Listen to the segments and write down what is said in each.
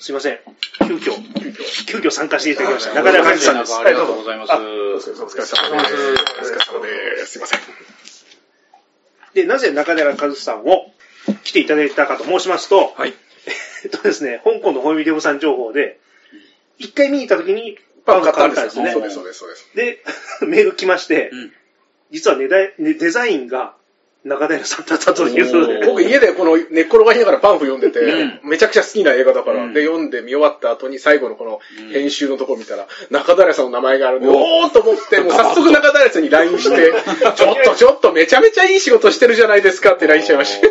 すいません。急遽、急遽参加していただきました。はい中田和さんです。ありがとうございます。あお疲れ様です。お疲れ様です。すいません。で、なぜ中寺和さんを来ていただいたかと申しますと、はい。えっとですね、香港のホイミデオさん情報で、一回見に行った時にパンが買ったんですすね。そうです、そうです、そうです。で、メール来まして、うん実はデザインが中平さんだったという。僕家でこの寝っ転がりながらパンフ読んでて、うん。めちゃくちゃ好きな映画だから、うん。で、読んで見終わった後に最後のこのうん。編集のところ見たら、中平さんの名前があるんで、おー。と思って、もう早速中平さんに LINE して、ちょっとちょっとめちゃめちゃいい仕事してるじゃないですかって LINE しちゃいました。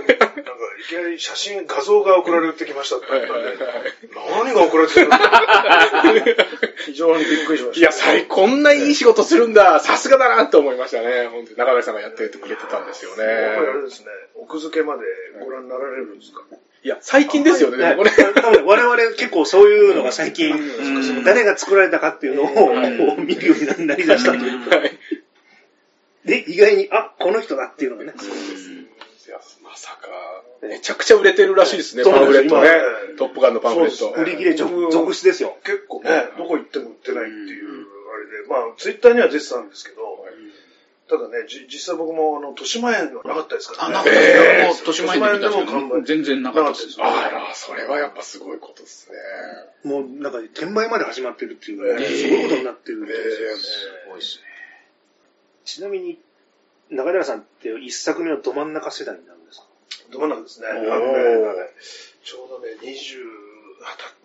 いきなり写真、画像が送られてきましたって言ったんで、はいはいはい何が送られてくるの非常にびっくりしました。いや、最こんないい仕事するんだ、さすがだなって思いましたね。本当に中平さんがやってくれてたんですよね。やっぱりあれですね、奥付けまでご覧になられるんですか？いや、最近ですよね、でもこれ。多分我々結構そういうのが最近、ん誰が作られたかっていうのを見るようになりだしたというか。はいで、意外に、あ、この人だっていうのがね。いや、まさか、めちゃくちゃ売れてるらしいですね、パンフレットねトップガンのパンフレット。売り切れ続続出ですよ。結構ね、どこ行っても売ってないっていう、あれで、まあ、ツイッターには出てたんですけど、ただね、じ実際僕も、あの、豊島園はなかったですからあ、ね。なかったえーもう、豊島園で見たんですけど、全然なかったです。あら、それはやっぱすごいことですね。もうなんか転売まで始まってるっていう、ええすごいことになってるみたいですよね。すごいですね。ちなみに、中寺さんって一作目のど真ん中世代になるんですか？どうなんですね。ね、ちょうどね、20、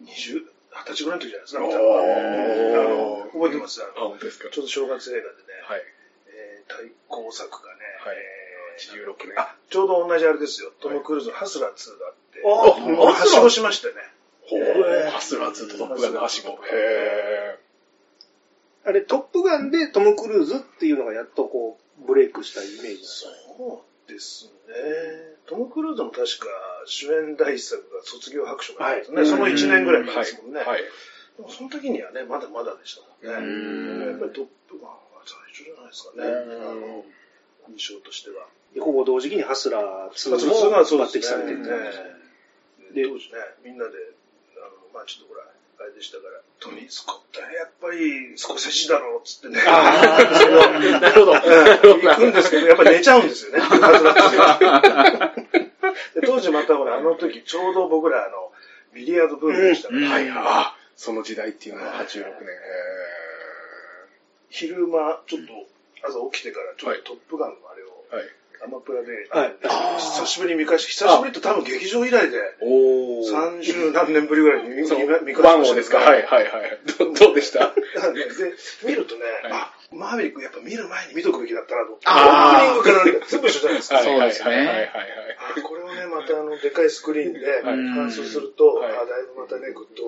二十、二十歳ぐらいの時じゃないですか、あの覚えてます？ああ、の本当ですか？ちょうど正月映画でね、はい。えー対抗作がね、はいえー86年。あ、ちょうど同じあれですよ。トム・クルーズのハスラー2があって、あもうはしごしましてね。ほう、ハスラーズとトップガンのはしご。へあれ、トップガンでトム・クルーズっていうのがやっとこう、ブレイクしたイメージそうですね。トム・クルーズも確か主演第一作が卒業白書なんですね。はいその1年ぐらいー前ですもんね。はい。でもその時にはね、まだまだでしたもんね。うんやっぱりトップガンは最初じゃないですかね。あの、印象としては。でほぼ同時期にハスラー2も抜擢されてるんですね。で、当時ね、みんなで、あの、まあちょっとほら、あれでしたから、トニー・スコットやっぱり、少しだろうっつってね。なるほど。うん行くんですけど、やっぱり寝ちゃうんですよね。で当時またほら、あの時、ちょうど僕ら、あの、ビリヤードブームでしたから、うんはい、あその時代っていうのは86年。へ昼間、ちょっと、朝起きてから、ちょっとトップガンのあれを、ーはい。アマプラで、はい。久しぶりに見返し、久しぶりって多分劇場以来で。三十何年ぶりぐらいに見見見返しました号ですか？はいはいはい。どどうでした？で、見るとね、あ、マーヴェリックやっぱ見る前に見とくべきだったなと思って。あーオープニングから何か全部一緒じゃないですか。そうですねはいはいはいこれをね、またあの、でかいスクリーンではい鑑賞すると、はいあだいぶまたね、ぐっと、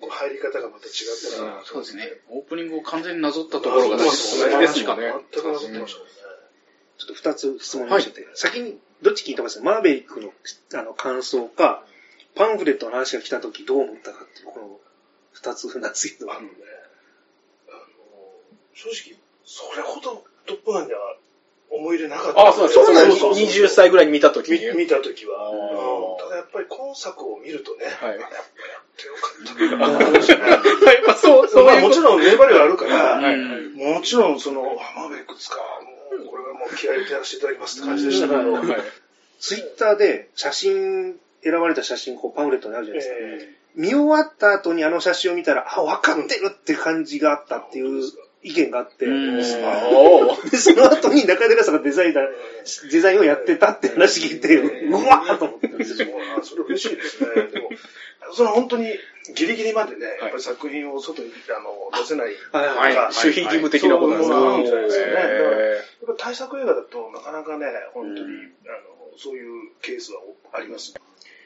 こう入り方がまた違ったな。そうですね。オープニングを完全になぞったところが素ですね晴らしかっ全くなぞってましたもんね。ちょっと二つ質問をしてて、先にどっち聞いてます？マーベリックのあの感想か、パンフレットの話が来た時どう思ったかっていう、この二つなんですけど。あのね、あの、正直、それほどトップガンには思い入れなかった。あ、そうなんですか。そうなんですよその20歳ぐらいに見たときに。見見たときは。ただやっぱり今作を見るとね、はいやっぱやってよかった そう、そうまあ。もちろん粘りはあるから、うんもちろんその、ハマーベックですか、気合い入れてやらせていただきますって感じでしたけど、うん。はい。ツイッターで写真、選ばれた写真、こうパンフレットにあるじゃないですか。え見終わった後にあの写真を見たら、あ、分かってるって感じがあったっていう意見があって、その後に中寺さんがデザイナー、デザインをやってたって話聞いて、うわーと思って。ーそうあそれ嬉しいですね。でも、その本当にギリギリまでね、やっぱり作品を外にあの出せない、はい。守秘義務的なことなんですそうなんじゃないですかね。へやっぱ大作映画だとなかなかね、本当に、あのそういうケースはあります。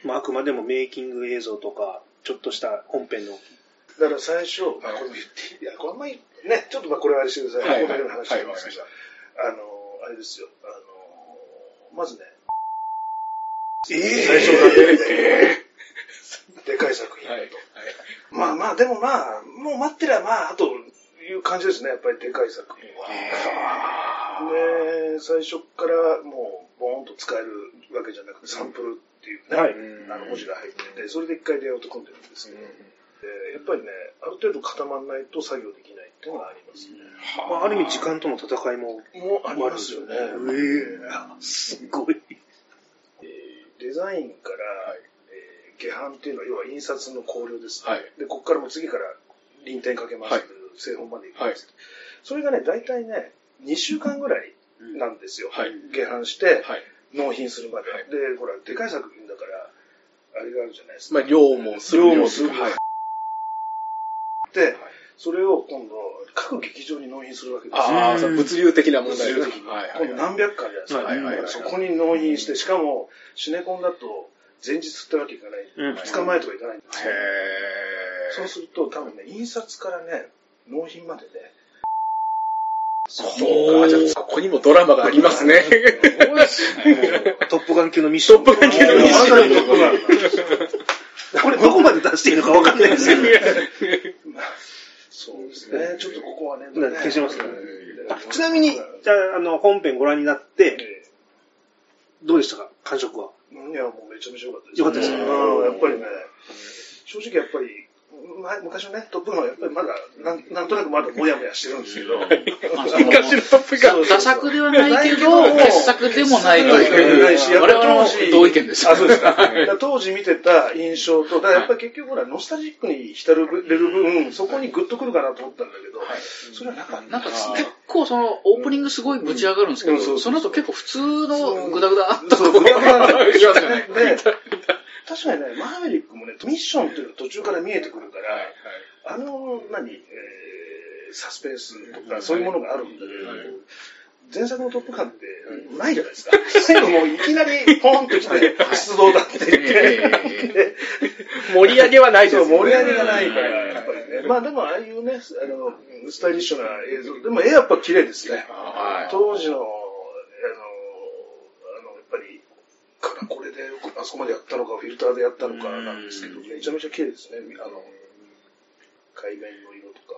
まあ、あくまでもメイキング映像とか、ちょっとした本編の、だから最初、まあ、これも言っていい、いや、これあんまり、ね、ちょっとまあこれはあれしてください。はいここだけの話はいあの、あれですよ、あの、まずね、え最初からね、でかい作品だと。はい。まあまあ、でもまあ、もう待ってりゃまあ、あという感じですね、やっぱりでかい作品は。で、最初からもう、ボーンと使えるわけじゃなくて、サンプルっていうね、はいあの文字が入ってて、それで一回レイアウト組んでるんですけど、でやっぱりね、ある程度固まらないと作業できないっていうのがありますね。まあ、ある意味時間との戦いも。もうありますよね。ええすごい。えーデザインから、えー下版っていうのは要は印刷の考慮ですね。はいで、ここからも次から臨転かけますはい製本までいくんです、それがね、大体ね、2週間ぐらいなんですよ。はい下版して、はい。納品するまで。はいで、ほら、でかい作品だから、あれがあるじゃないですか。まあ、量もする量もするはい。で、それを今度、各劇場に納品するわけですよ。ああ、物流的な問題物流的にはい今度何百巻じゃないですか？はいはいはいはいそこに納品して、しかも、シネコンだと、前日ってわけいかない。うん2日前とかいかないんですよ。へそうすると、多分ね、印刷からね、納品までね、そうか、じゃあ、ここにもドラマがありますね。トップガン級のミッション。トップガン級のミッション。これどこまで出していいのかわかんないですよ。そうですね。ちょっとここはね、ね消しますねねあちなみに、じゃあ、あの、本編ご覧になって、えどうでしたか？感触は。えいや、もうめちゃめちゃ良かったです。良かったですか？うんやっぱりね、正直やっぱり、ま昔のね、トップガンはやっぱりまだ、なんなんとなくまだもやもやしてるんですけど、まあその昔のトップガン。ダ作ではないけど、傑作でもないという。ないし、やっぱ我り々も同意見です。あ、そうですか。当時見てた印象と、だからやっぱり結局ほら、ノスタルジックに浸れる分、そこにグッとくるかなと思ったんだけど、それはなかった。なんか結構そのオープニングすごいぶち上がるんですけど、うんその後結構普通のグダグダあったところ確かにね、マーヴェリックもね、ミッションっていうのが途中から見えてくるから、あの、何、えーサスペンスとかそういうものがあるんだけれども、前作のトップガンってないじゃないですか。最後もういきなりポンと来て、出動だって言って、盛り上げはないですよね。盛り上げがないから、やっぱりね。まあでも、ああいうね、あの、スタイリッシュな映像、でも絵やっぱ綺麗ですね。はい。当時の、あの、あの、やっぱり、からこれであそこまでやったのか、フィルターでやったのかなんですけど、めちゃめちゃ綺麗ですね。あの、海面の色とか。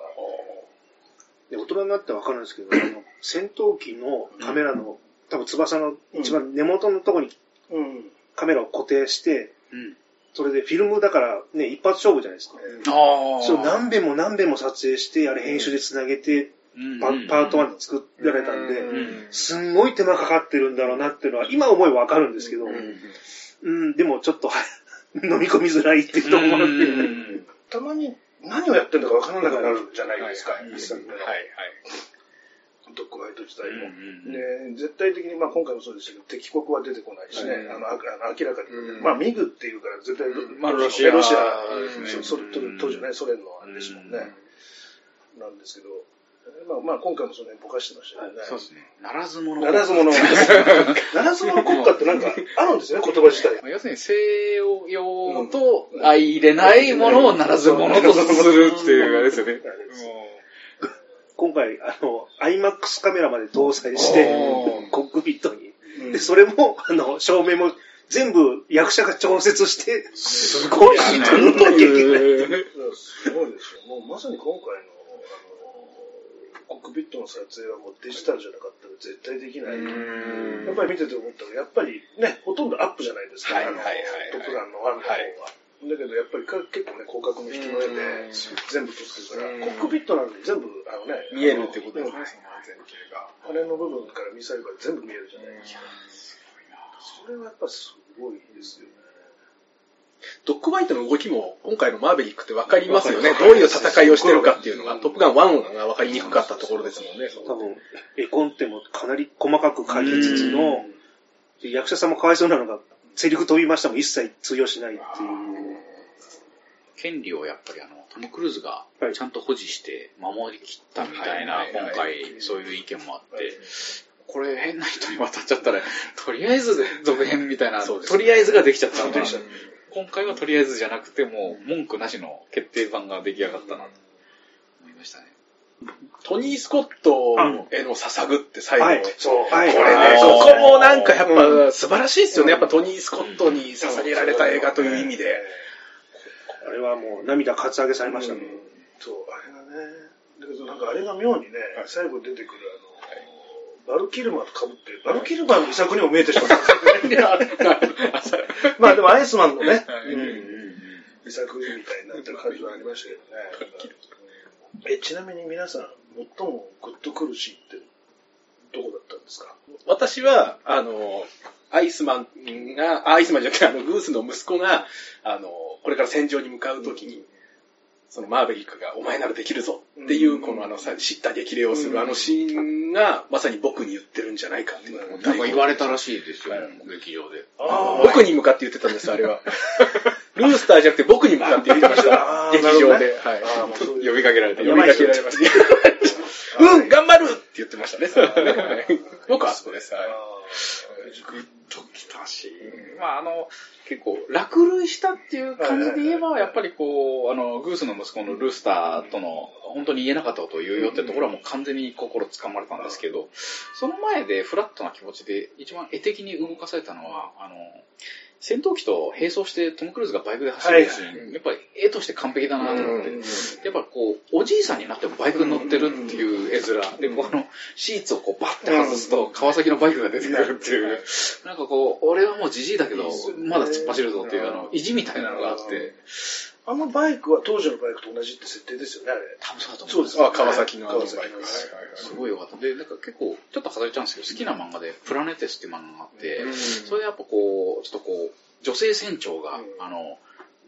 で大人になってわかるんですけど、あの戦闘機のカメラの、多分翼の一番根元のところにうん。カメラを固定して、うん。それでフィルムだからね、一発勝負じゃないですか。それを何遍も何遍も撮影して、あれ編集で繋げて、パパート1で作られたんで、うん。すんごい手間かかってるんだろうなっていうのは、今思えばわかるんですけど、うん、でもちょっと、飲み込みづらいっていうところもあって、たまに何をやってるのかわからなくなるじゃないですか、一作目の。ドッグファイト自体も。で絶対的に、まあ今回もそうですけど、敵国は出てこないしね、あのあの明らかに、うん。まあミグっていうから絶対ロ、まあロシアロシアそそれ当時ね、ソ連のあれですもんね。なんですけど、まあまあ今回もその辺ぼかしてましたよね。そうですね。ならず者。ならず者。ならず者国家ってなんかあるんですよね、言葉自体。まあ要するに西洋と相入れないものをならず者とするっていうあれですよね。今回、あの、IMAX カメラまで搭載してコックピットに。うんで、それも、あの、照明も全部役者が調節して、すごいと撮んなきゃいけない。すごいですよ。もうまさに今回の、あの、コットの撮影はもうデジタルじゃなかったら絶対できない。うんやっぱり見てて思ったのは、やっぱりね、ほとんどアップじゃないですか、あのはいはいはいはいトップガンの方は。だけどやっぱりか結構ね、広角の引きの絵で全部撮ってるから、うんコックピットなんで全部、あのね、見えるってことですね、全景が。羽の部分からミサイルが全部見えるじゃないですか。それはやっぱすごいですよね。ドッグファイトの動きも今回のマーベリックって分かりますよね。どういう戦いをしてるかっていうのが、トップガン1が分かりにくかったところですもんね。多分、絵コンテもかなり細かく書きつつの、で役者さんもかわいそうなのが、セリフ飛びましたも一切通用しないっていう。権利をやっぱりあの、トム・クルーズがはいちゃんと保持して守りきったみたいな、今回そういう意見もあって、これ変な人に渡っちゃったら、とりあえず続編みたいな、ね。とりあえずができちゃったのができちゃった今回はとりあえずじゃなくて、もう文句なしの決定版が出来上がったなと思いましたね。トニー・スコットへの捧ぐって最後、はい。そう。はいこれね、ここもなんかやっうぱ素晴らしいですよね。やっぱトニー・スコットに捧げられた映画という意味で。あれはもう涙かつ上げされましたね。うん。そう、あれがね、だけどなんかあれが妙にね、最後出てくるバルキルマーと被って、バルキルマーの遺作にも見えてしまったんですよね。まあでもアイスマンのね、うん遺作みたいになってる感じはありましたけどね。え、ちなみに皆さん、最もグッとくるシーンって、どこだったんですか？私は、あの、アイスマンが、あアイスマンじゃなくて、あの、グースの息子が、あの、これから戦場に向かうときに、そのマーベリックがお前ならできるぞ。っていう、このあの、さ知った激励をするあのシーンが、まさに僕に言ってるんじゃないかっていうなんか言われたらしいですよ、劇場で。僕に向かって言ってたんです、あれは。ルースターじゃなくて僕に向かって言ってました。劇場で。はい。呼びかけられて、呼びかけられました。うん、頑張るって言ってましたねそれはね。はい。僕はあそこです。はいグッときたし、まああの、結構落類したっていう感じで言えば、やっぱりこう、あの、グースの息子のルースターとの、本当に言えなかったことを言うよってところはもう完全に心つかまれたんですけど、その前でフラットな気持ちで一番絵的に動かされたのは、あの、戦闘機と並走してトム・クルーズがバイクで走るシーン、やっぱり絵として完璧だなと思って、やっぱこう、おじいさんになってもバイクに乗ってるっていう絵面。で、このシーツをこうバッて外すと、川崎のバイクが出てくるっていう、なんかこう、俺はもうじじいだけど、まだ突っ走るぞっていう、あの、意地みたいなのがあって、あのバイクは当時のバイクと同じって設定ですよね、あれ。多分そうだと思そうです。よあ、川崎のあのバイク。川崎の。すごい良かった。で、なんか結構、ちょっと外れちゃうんですけど、好きな漫画で、プラネテスっていう漫画があって、それでやっぱこう、ちょっとこう、女性船長が、あの、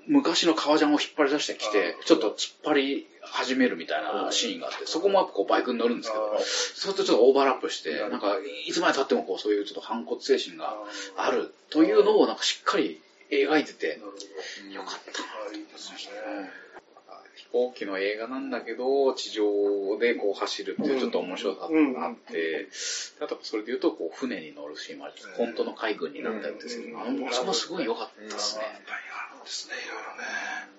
昔の革ジャンを引っ張り出してきて、ちょっと突っ張り始めるみたいなシーンがあって、そこもやっぱこうバイクに乗るんですけど、それとちょっとオーバーラップして、なんか、いつまで経ってもこう、そういうちょっと反骨精神があるというのをなんかしっかり描いてて、よかった。いいですね。飛行機の映画なんだけど、地上でこう走るっていうちょっと面白さがあって、あとそれで言うと、こう船に乗るシーンもある本当の海軍になったりですけど、あの、そこもすごい良かったですね。いっぱいあるんですね、いろいろね。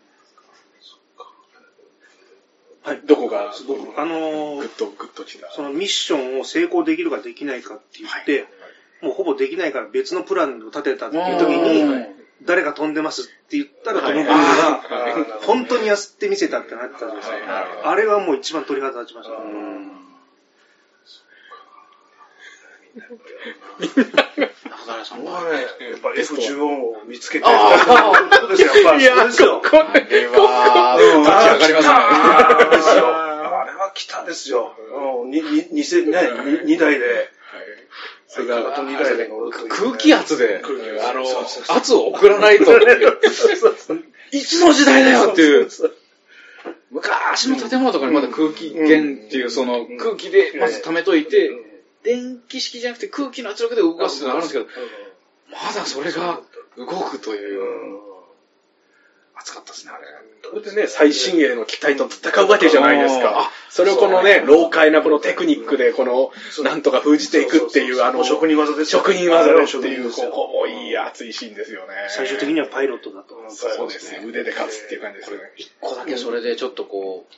はい。どこが、あのーグッと、グッときた。そのミッションを成功できるかできないかって言って、もうほぼできないから別のプランを立てたっていう時に、誰が飛んでますって言ったらトム・クルーズが、本当にやってみせたってなったんですよ。あれはもう一番鳥肌立ちました。中谷さんは。ね、やっぱ F14 を見つけて、あそうですよ、やっぱり。そうですよ。これ、これは、立ち上がりますあれですよ。ね。あれは来たですよ。うんにに二世ね、に二台で。それが空気圧で、あの圧を送らないと。いう。いつの時代だよっていう。昔の建物とかにまだ空気源っていう、その空気でまず溜めといて、電気式じゃなくて空気の圧力で動かすってのがあるんですけど、まだそれが動くという。熱かったですね、あれ。これでね、最新鋭の機体と戦うわけじゃないですかあ。それをこのね、老快なこのテクニックで、この、なんとか封じていくっていう、あの、職人技ですよ職人技でっていう、ここもいい熱いシーンですよね。最終的にはパイロットだと。そうですね。腕で勝つっていう感じですよね。一個だけそれでちょっとこう、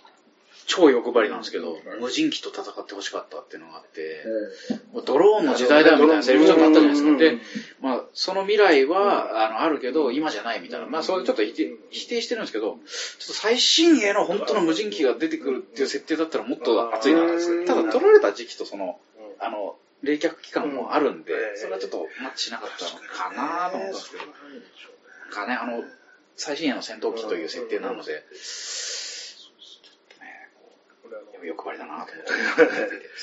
超欲張りなんですけど、無人機と戦ってほしかったっていうのがあって、もうドローンの時代だよみたいなセリフちょっとあったじゃないですか。で、まあ、その未来は、あの、あるけど、今じゃないみたいな。まあ、それちょっと否定してるんですけど、ちょっと最新鋭の本当の無人機が出てくるっていう設定だったらもっと熱いなですただ、取られた時期とその、あの、冷却期間もあるんで、それはちょっとマッチしなかったのかなと思ったんですけど。かね、あの、最新鋭の戦闘機という設定なので、う、欲張りだなと思って。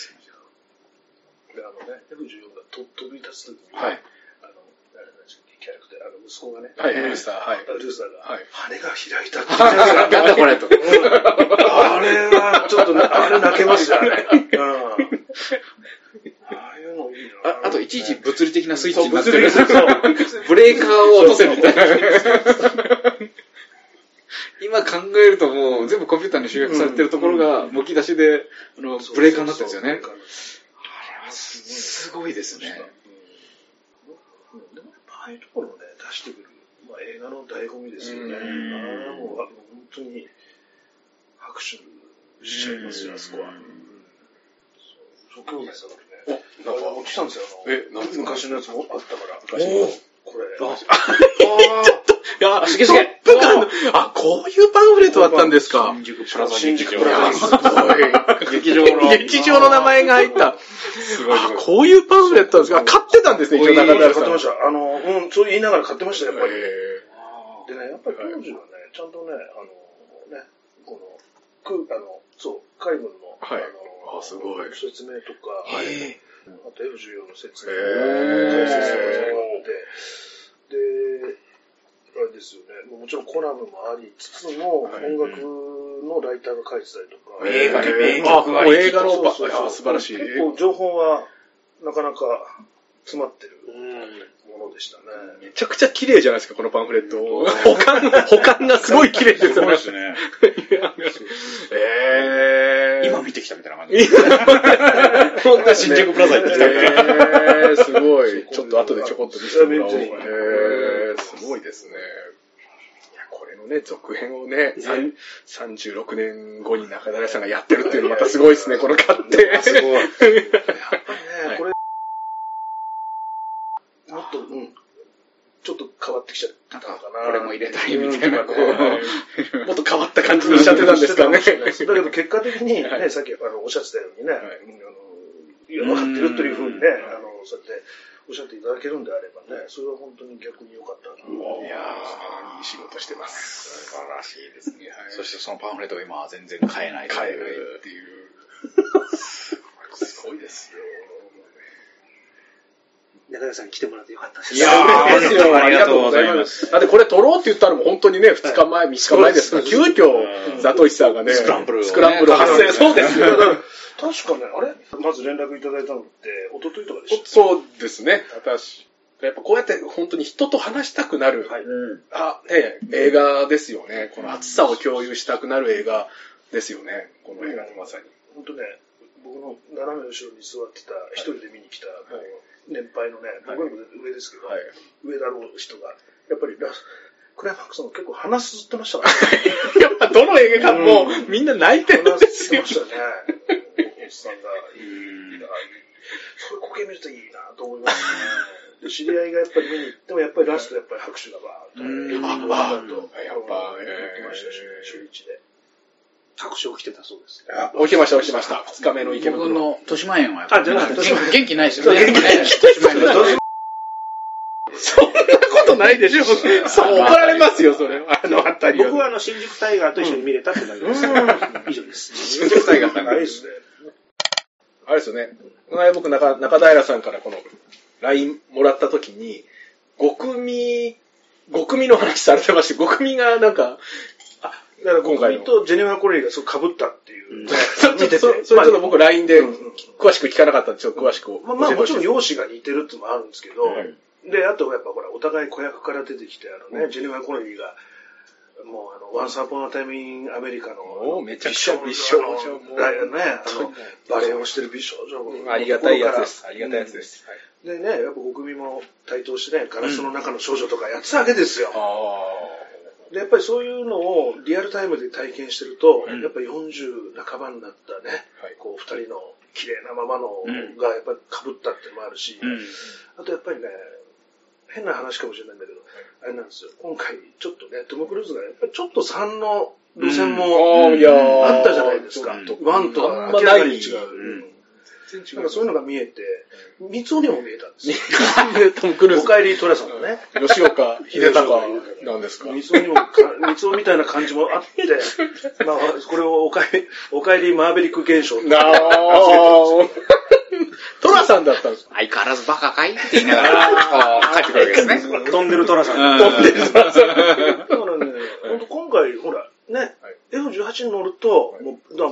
で、あのね、F14 がと飛び立つときに、はい。あの、誰なんでしたっけ、キャラクター、あの、息子がね、はい、ルースター、はい。ルースターが、はい羽が開いたって言ってなんだこれと。あれは、ちょっとね、あれ泣けますよね。うん。ああと、いちいち物理的なスイッチになってる。ブレーカーを落とせみたいな。今考えるともう全部コンピューターに集約されてるところが、むき出しで、あの、ブレーカーになってるんですよね。あれはすごいですね。でもやっぱああいうところをね、出してくる、まあ、映画の醍醐味ですよね。あうんれはもう、本当に拍手しちゃいますよ、あそこは。そう興味さがね。おなんかあれ持ってきたんですよ。あのえなんですか？昔のやつもあったから。昔のこれ。いや、すげえすげえトップガンあ、こういうパンフレットだったんですか？新宿プラザ新宿プラザすごい。劇場の。劇場の名前が入った。すごい。こういうパンフレットなんですか？買ってたんですね、一応中買田さん。ってました。あの、うん、そう言いながら買ってましたよ、やっぱり。へでね、やっぱり当時はね、ちゃんとね、あの、ね、この、く、あの、そう、海軍の、はいあの、あすごい説明とか、はいあと F14 の説明へとか、ー。解説とかがあって、で、あれですよね、もちろんコラムもありつつも、はい。音楽のライターが書いてたりとか、映画に名あ、曲映画のそうそうそう素晴らしい。結構情報はなかなか詰まってるでしたね。めちゃくちゃ綺麗じゃないですか、このパンフレット。保管、保管が すごい綺麗ですよねすごいで。すね。えー。今見てきたみたいな感じ。本当新宿プラザ行ってきたみたいな。えー、すごい。ちょっと後でちょこっと見せてもらおう。えー、すごいですね。これのね、続編をね、さん36年後に中田さんがやってるっていうのまたすごいですね、この買って。すごい これ、もっと、うん、ちょっと変わってきちゃったのかな。これも入れたいみたいな、こう。もっと変わった感じにしちゃってたんですかね。だけど結果的にね、はいさっきあのおっしゃってたようにね、いうんあの分かってるというふうにね、あのそうやっておっしゃっていただけるんであればね、それは本当に逆に良かったないいやまー、いい仕事してます。素晴らしいですね。そしてそのパンフレットが今は全然買えないと買えないっていう。すごいですよ。中田さんに来てもらってよかったです。いやー、ですよ。ありがとうございますだってこれ撮ろうって言ったのも本当にね、2日前、3日前ですから、急遽、ザトシさんがね、スクランブルをねスクランブルを発生。そうですよ。確かね、あれ？まず連絡いただいたのって、一昨日とかでしたそうですね、私。やっぱこうやって本当に人と話したくなる、はいあ、ね、映画ですよね。この熱さを共有したくなる映画ですよね。この映画ってまさに。本当ね、僕の斜め後ろに座ってた、一人で見に来た、もう年配のね、僕よりも上ですけど、はい。上だろう人が、やっぱりラス、クライマックスの結構鼻すすってましたからね。やっぱどの映画かもうみんな泣いてるん鼻ですよすってま。したね。おっさんが、いいな、そういう光景見るといいなと思いますね。で知り合いがやっぱり見に行っても、やっぱりラストやっぱり拍手がバーッと、エンディング終わった後あやっぱ言ってましたしね、えー初日で。拍手起きてたそうです。あ起きました、起きました。二日目の池僕袋。の豊島園はやっぱあじゃなくて元元気ないですよね。元気ないそんなことないでしょ。そう、怒られますよ、それ。あのあたり僕はあの、新宿タイガーと一緒に見れたってだけです。以上です。新宿タイガーさんがないですね。あれですよね。この間僕中、中平さんからこの LINE もらった時に、5組、5組の話されてまして、5組がなんか、だから今回とジェネワ・コレリがそう被ったっていう。それちょっと、それちょっと僕 LINE で詳しく聞かなかったんで、ちょっと詳しくまあ、まあもちろん容姿が似てるってのもあるんですけど、はいで、あとやっぱほら、お互い子役から出てきて、あのね、ジェネバー・コネリーが、もうあの、ワンサーポンアタイムインアメリカの、めちゃくちゃ美少女ね、あの、バレエをしてる美少女ありがたいやつです。ありがたいやつです。はいでね、やっぱ国民も台頭してね、ガラスの中の少女とかやってたわけですよ。あで、やっぱりそういうのをリアルタイムで体験してると、うん。やっぱり40半ばになったね、はい。こう二人の綺麗なままのうん。がやっぱり被ったってのもあるし、うん。あとやっぱりね、変な話かもしれないんだけど、あれなんですよ、今回ちょっとね、トム・クルーズがやっぱりちょっと3の路線あもあったじゃないですか。うん。ワンとは明らかに違う。うん。全然違なんかそういうのが見えて、三つにも見えたんですよ。トム・クルーズ。おりトラさん。のね。吉岡秀隆なんですか。三つにもか、三つみたいな感じもあって、まあ、これをおかえり、おかえりマーベリック現象。ってなあ。トラさんだったんですか。相変わらずバカかいって言いながら、帰ってくるわけですね。飛んでるトラさん。うん。飛んでるトラさん。だからね、本当今回、ほら、ね、はい。F18 に乗ると、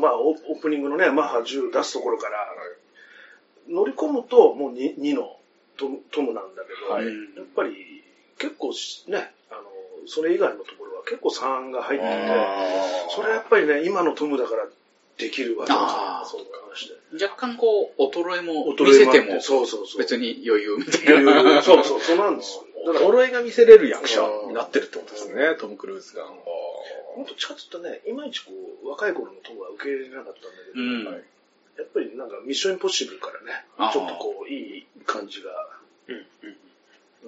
まあ、オオープニングのね、マッハ10出すところから、乗り込むと、もう 2, 2のトムトムなんだけど、はいやっぱり結構しね、あの、それ以外のところは結構3が入ってて、それはやっぱりね、今のトムだからできるわけだあーそう思いまして。若干こう、衰えも衰え見せてもそうそうそう。別に余裕みたいな。余裕そうそう、そうなんですよ。だから、衰えが見せれる役者になってるってことですね、トム・クルーズが。本当ちょっとね、いまいちこう、若い頃のトムは受け入れなかったんだけど、うんはいやっぱりなんか、ミッションインポッシブルからねちょっとこう、いい感じが、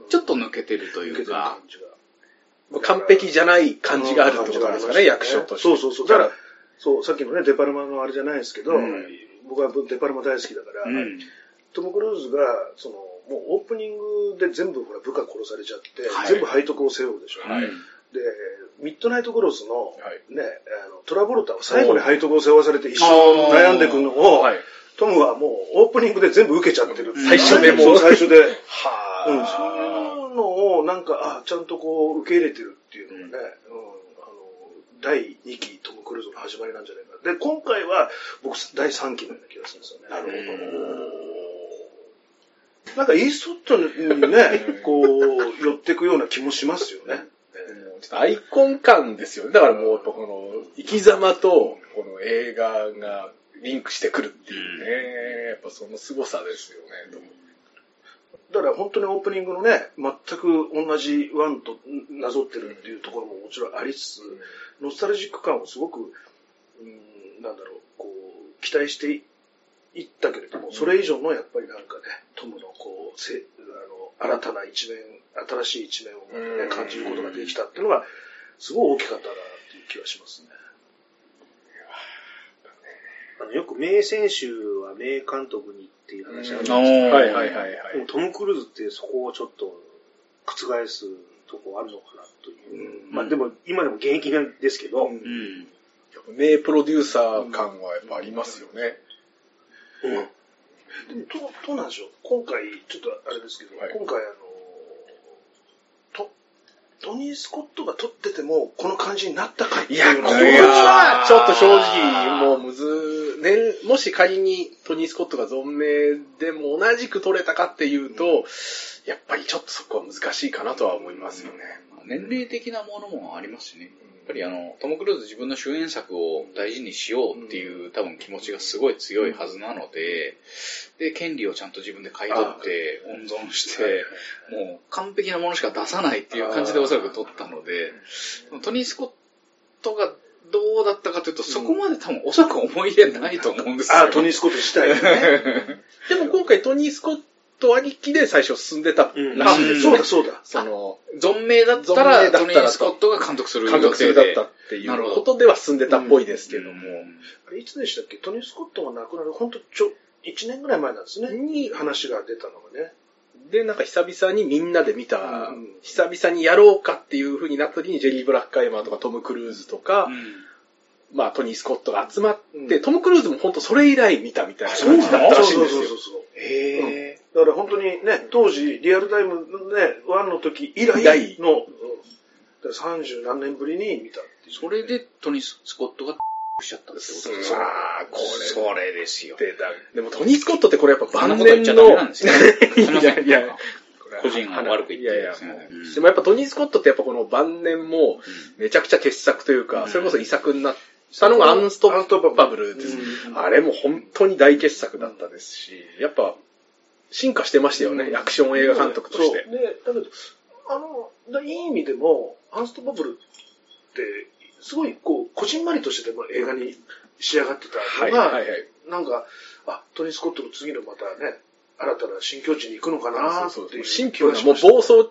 ちょっと抜けてるというか。感、じが。完璧じゃない感じがあるってことなんですかね、役所として。そうそうそう。だから、そう、さっきのね、デパルマのあれじゃないですけど、うん。僕はデパルマ大好きだから、うん。トム・クルーズが、その、もうオープニングで全部ほら部下殺されちゃって、はい。全部背徳を背負うでしょ。はい。で、ミッドナイトクロスの、はいね、あのトラボルタは最後に背徳を背負わされて一生悩んでくるのを、はい。トムはもうオープニングで全部受けちゃってる。最初でもう最初で。うん、はそういうのをなんか、あ、ちゃんとこう受け入れてるっていうのがね、うん、あの、第2期トム・クルーズの始まりなんじゃないかな。で、今回は僕第3期のような気がするんですよね。なるなんかイーストウッドにね、こう、寄ってくような気もしますよね。ちょっとアイコン感ですよね。だからもう、この、生き様と、この映画がリンクしてくるっていうね。やっぱその凄さですよね。だから本当にオープニングのね、全く同じワンとなぞってるっていうところももちろんありつつ、ノスタルジック感をすごく、うん、なんだろう、こう、期待していったけれども、それ以上のやっぱりなんかね、トムのこう、せあの新たな一面、新しい一面をまたね、うん感じることができたっていうのが、すごい大きかったなっていう気がしますね。あのよく名選手は名監督にっていう話あるんですけど、うんはいはいはいはい。トム・クルーズってそこをちょっと覆すとこあるのかなという。うんまあでも今でも現役なんですけど、うんうん。名プロデューサー感はやっぱありますよね。でもどうどうなんでしょう今回、ちょっとあれですけど、はい今回あの、トトニー・スコットが撮ってても、この感じになったかっていや、これは、ちょっと正直、もうむず、ね、もし仮にトニー・スコットが存命でも同じく撮れたかっていうと、やっぱりちょっとそこは難しいかなとは思いますよね。年齢的なものもありますしね。やっぱりあの、トム・クルーズ自分の主演作を大事にしようっていう多分気持ちがすごい強いはずなので、で、権利をちゃんと自分で買い取って温存して、もう完璧なものしか出さないっていう感じでおそらく撮ったので、トニー・スコットがどうだったかというと、そこまで多分おそらく思い入れないと思うんですよ。あ、トニー・スコット自体がね。でも今回トニー・スコットありきで最初進んでたらしいあ、そうだ。そうだ。その、存命だったら、だったらトニー・スコットが監督する監督するだったっていうなるほどことでは進んでたっぽいですけども。あれいつでしたっけ？トニー・スコットが亡くなる、本当ちょ、1年ぐらい前なんですね。に話が出たのがね。で、なんか久々にみんなで見た、うん久々にやろうかっていう風になった時にジェリー・ブラッカーエマーとかトム・クルーズとか、まあトニー・スコットが集まって、うんトム・クルーズも本当それ以来見たみたいな感じだったらしいんそうですよ。そうそうそう。へだから本当にね、当時、リアルタイムね、1の時以来の、うんだから30何年ぶりに見たっていう。それでトニー・スコットが しちゃったってことですかああ、これ。それですよ。でもトニー・スコットってこれやっぱそんな晩こと言っちゃ年の、ダメなんですよ。す いやいや。個人が悪く言っていやいやすいませんうん。でもやっぱトニー・スコットってやっぱこの晩年もめちゃくちゃ傑作というか、うん。それこそ遺作になったのがアンストッパブルです。うん。あれも本当に大傑作だったですし、やっぱ進化してましたよね、うんアクション映画監督として。で、だけど、あの、だいい意味でも、アンストバブルって、すごい、こう、こじんまりとしてでも映画に仕上がってたはいのが、はいはい。なんか、あ、トニー・スコットの次のまたね、新たな新境地に行くのかなっていう。新旧なもう暴走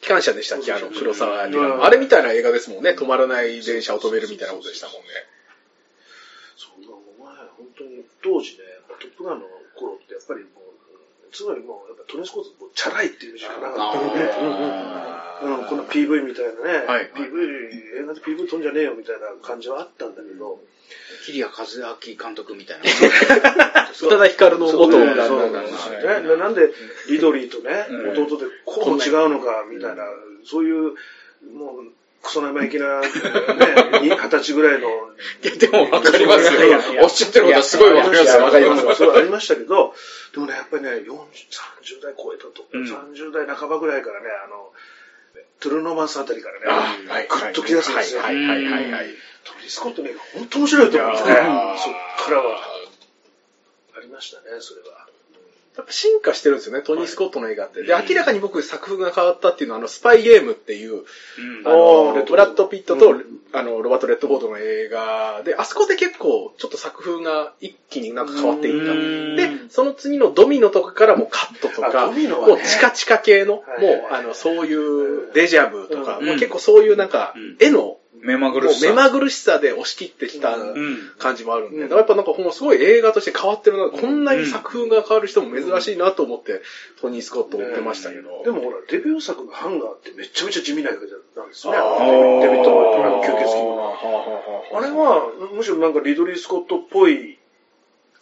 機関車でしたっけ？あの黒沢にうんあれみたいな映画ですもんね。止まらない電車を止めるみたいなことでしたもんね。そうだ、お前、本当に、当時ね、トップガンの頃って、やっぱりつまりもう、やっぱトニー・スコットもうチャラいっていうイメージがなかった。ので、うん、この PV みたいなね、はい PV、映画で PV 飛んじゃねえよみたいな感じはあったんだけど、桐谷和明監督みたいな。宇多田ヒカルの元なんで。ななんで、リドリーとね、うん。弟でこうも違うのか、みたいな、そういう、もう、クソ生意気な、ね、に二十歳ぐらいの、いや、でもわかりますよ。おっしゃってることはすごいわかりますよ。わかりますそうありましたけど、でもね、やっぱりね、40、30代超えたと、うん30代半ばぐらいからね、あの、トゥルノマンスあたりからね、グッとき出すんですよ。はいはいはいはい。トニー・スコットね、本当面白いと思うんですね。そっからは。ありましたね、それは。やっぱ進化してるんですよね、トニー・スコットの映画って。で、明らかに僕作風が変わったっていうのは、あの、スパイゲームっていう、うん。あのブラッド・ピットと、うんあの、ロバート・レッドフォードの映画で、あそこで結構、ちょっと作風が一気になんか変わっていった。うん。で、その次のドミノとかからもうカットとあか、ドミノはね。もうチカチカ系の、もう、あの、そういうデジャブとか、うん。もう結構そういうなんかうん、絵の目まぐるしさ。目まぐるしさで押し切ってきたうん。感じもあるんで、うんだからやっぱなんかもうすごい映画として変わってるな、こんなに作風が変わる人も珍しいなと思って、トニー・スコット追ってましたけど。でもほら、デビュー作のハンガーってめちゃめちゃ地味な映画なんですよね。デビッド・ボイトの吸血鬼はの。あれは、むしろなんかリドリー・スコットっぽい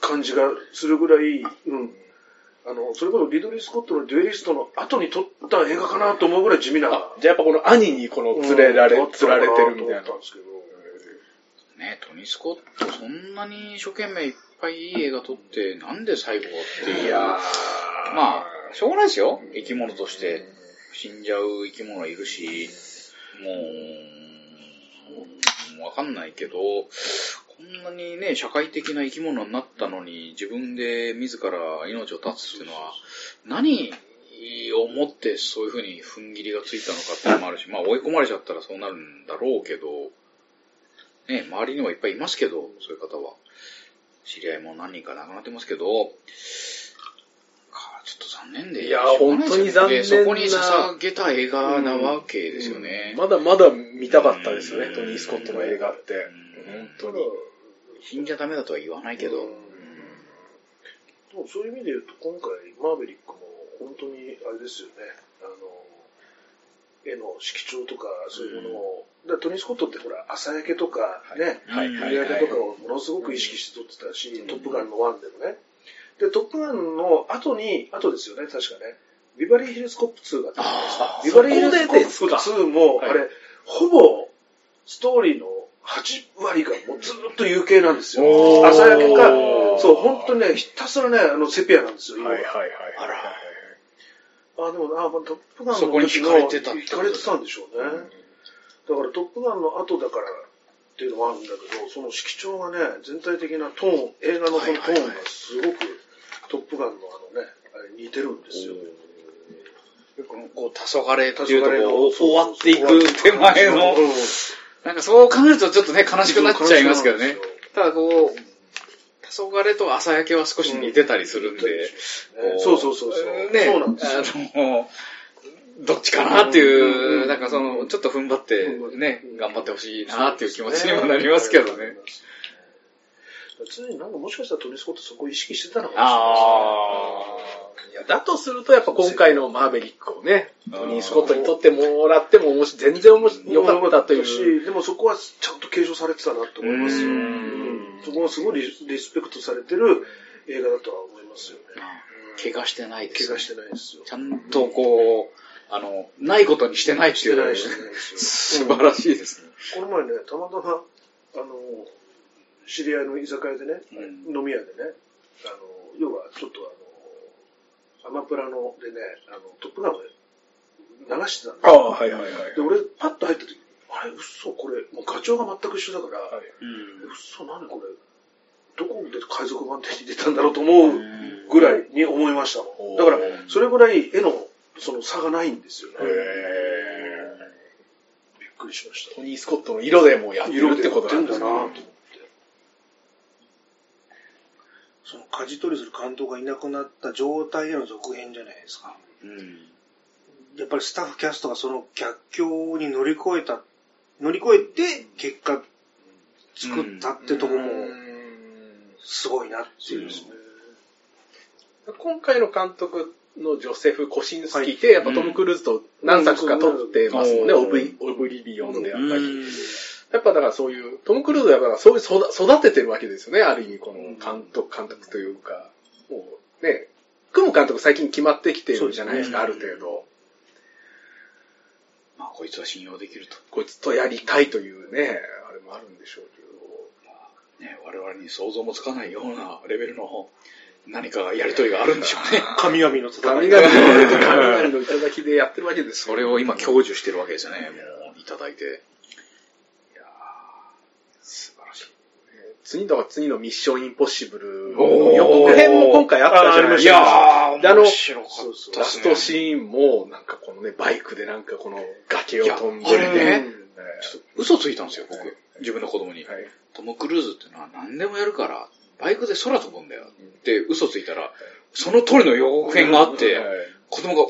感じがするぐらい、うん。あの、それこそリドリー・スコットのデュエリストの後に撮った映画かなと思うぐらい地味な。あじゃあやっぱこの兄にこの連れられ、うん釣られてるみたいなったんですけど。ねトニー・スコット、そんなに一生懸命いっぱいいい映画撮って、なんで最後っていう。いやーまあ、しょうがないですよ。生き物として。死んじゃう生き物いるし、もう、わかんないけど、こんなにね、社会的な生き物になったのに、自分で自ら命を絶つっていうのは、何をもってそういうふうに踏ん切りがついたのかっていうのもあるし、まあ追い込まれちゃったらそうなるんだろうけど、ね、周りにはいっぱいいますけど、そういう方は。知り合いも何人か亡くなってますけど、かちょっと残念で。いや本当に残念なでそこに捧げた映画なわけですよね。まだまだ見たかったですよね、うんトニー・スコットの映画って。うん本当に。死んじゃダメだとは言わないけど。うん。でもそういう意味で言うと、今回、マーベリックも本当にあれですよね、あの、絵の色調とか、そういうものを、だからトニー・スコットってほら、朝焼けとかね、夕焼けとかをものすごく意識して撮ってたし、トップガンの1でもね。で、トップガンの後に、後ですよね、確かね、ビバリーヒルズコップ2があったじゃないですかあ。ビバリーヒルズコップそこでですか2も、はいあれ、ほぼ、ストーリーの8割がもうずっと有形なんですよ。朝焼けか、そう、本当にね、ひたすらね、あの、セピアなんですよ、はいはいはい。あらあ、でも、あ、まあ、トップガンのそこに惹かれてたって惹かれてたんでしょうね。だから、トップガンの後だからっていうのもあるんだけど、その色調がね、全体的なトーン、映画のそのトーンがすごく、トップガンのあのね、あれ似てるんですよ。この、こう、黄昏っていうと黄昏のこう、終わっていく手前の、うんなんかそう考えるとちょっとね、悲しくなっちゃいますけどね。ただこう、黄昏と朝焼けは少し似てたりするんで、こそうそうそうそう。ね、そうなんですよ。あの、どっちかなっていう、うんなんかその、ちょっと踏ん張ってうんね、頑張ってほしいなっていう気持ちにもなりますけどね。。常になんかもしかしたらトニー・スコットそこを意識してたのかもしれないですね。あいやだとすると、やっぱ今回のマーベリックをね、トニー・スコットにとってもらっても面白い全然面白い良かったという。し、でもそこはちゃんと継承されてたなと思いますよ。そこがすごいリリスペクトされてる映画だとは思いますよね。怪我してないです、怪我してないですよ。ちゃんとこう、あの、ないことにしてないっていう。してないしてないですよ。素晴らしいですね。この前ね、たまたま、あの、知り合いの居酒屋でね、うん飲み屋でね、あの、要はちょっとあの、アマプラのでね、あの、トップガンをね流してたんですあよ。あ、はいはいはい。で、俺、パッと入った時、あれ、嘘、これ、もうガチョウが全く一緒だから、はいうん嘘、何これ、どこで海賊版手に入れたんだろうと思うぐらいに思いましたもん。だから、それぐらい絵のその差がないんですよね。へびっくりしました。トニー・スコットの色でもうやってるってこと色なんだなと思って。その舵取りする監督がいなくなった状態での続編じゃないですか。うんやっぱりスタッフキャストがその逆境に乗り越えた、乗り越えて結果作ったってとこもすごいなっていう。今回の監督のジョセフ・コシンスキーって、やっぱトム・クルーズと何作か撮ってますもんね、うんオブリオブリビオンであったり。うんやっぱだからそういう、トム・クルーズはだからそういう育育ててるわけですよね、ある意味この監督、監督というか、もうね、組む監督最近決まってきてるじゃないですか、ある程度。まあ、こいつは信用できると。こいつとやりたいというね、あれもあるんでしょうけど。ね、我々に想像もつかないようなレベルの何かやりとりがあるんでしょうね。神々の戦い。神々の、神々の頂きでやってるわけですそれを今享受してるわけですよね、もういただいて。いやー素晴らしい。次だから次のミッションインポッシブルの予告編も今回あったじゃないですか。やー、であのラストーシーンも、なんかこのね、バイクでなんかこの崖を飛んで、ねうん嘘ついたんですよ、僕はい。自分の子供に。はいトム・クルーズっていうのは何でもやるから、バイクで空飛ぶんだよって嘘ついたら、その通りの予告編があって、はい子供が、わ